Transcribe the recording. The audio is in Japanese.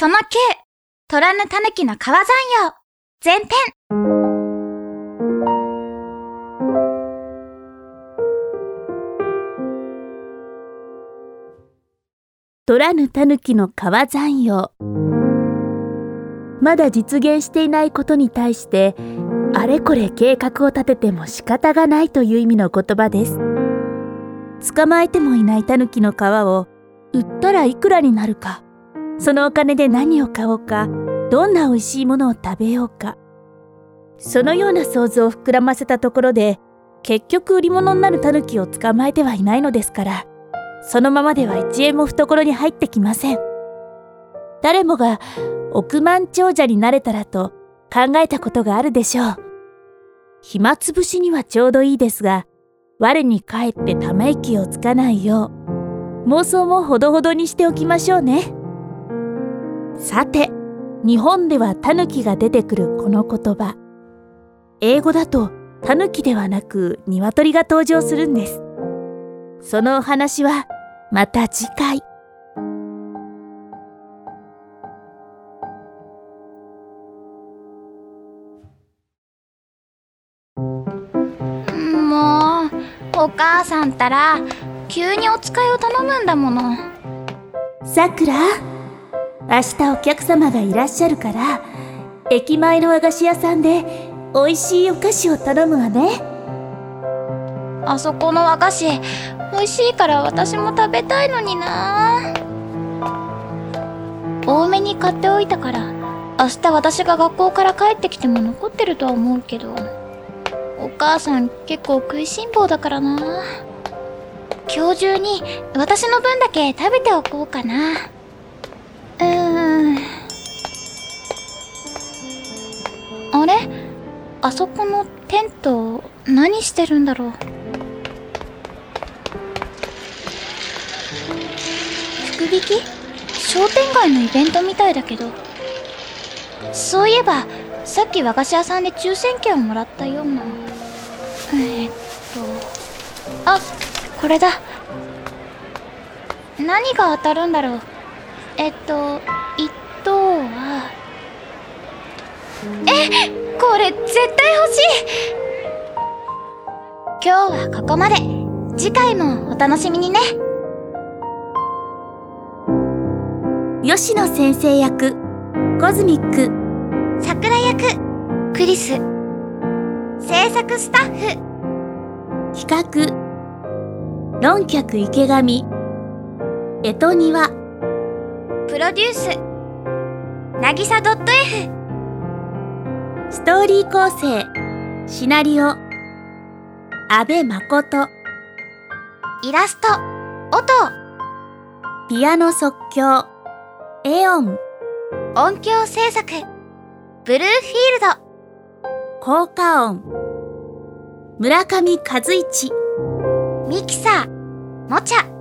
その9、虎ぬたぬきの川山用、前編。虎ぬたぬきの川山用。まだ実現していないことに対して、あれこれ計画を立てても仕方がないという意味の言葉です。捕まえてもいないタヌキの皮を売ったらいくらになるか、そのお金で何を買おうか、どんな美味しいものを食べようか。そのような想像を膨らませたところで、結局売り物になるタヌキを捕まえてはいないのですから、そのままでは一円も懐に入ってきません。誰もが億万長者になれたらと考えたことがあるでしょう。暇つぶしにはちょうどいいですが、我に返ってため息をつかないよう、妄想もほどほどにしておきましょうね。さて、日本ではタヌキが出てくるこの言葉。英語だとタヌキではなく鶏が登場するんです。そのお話はまた次回。お母さんたら急にお使いを頼むんだものさくら明日お客様がいらっしゃるから駅前の和菓子屋さんで美味しいお菓子を頼むわね。あそこの和菓子美味しいから私も食べたいのにな。多めに買っておいたから明日私が学校から帰ってきても残ってるとは思うけどお母さん結構食いしん坊だからな。今日中に私の分だけ食べておこうかな。そこのテント何してるんだろう？福引き？商店街のイベントみたいだけど。そういえばさっき和菓子屋さんで抽選券をもらったような。えー、っと。あこれだ。何が当たるんだろう？えっと一等はえこれ絶対欲しい。今日はここまで。次回もお楽しみにね。吉野先生役コズミック。桜役クリス。制作スタッフ。企画。論客池上。江戸庭。プロデュース。なぎさ .f ストーリー構成。シナリオ。阿部誠。イラスト。音。ピアノ即興。エオン。音響制作。ブルーフィールド。効果音。村上和一。ミキサー。もちゃ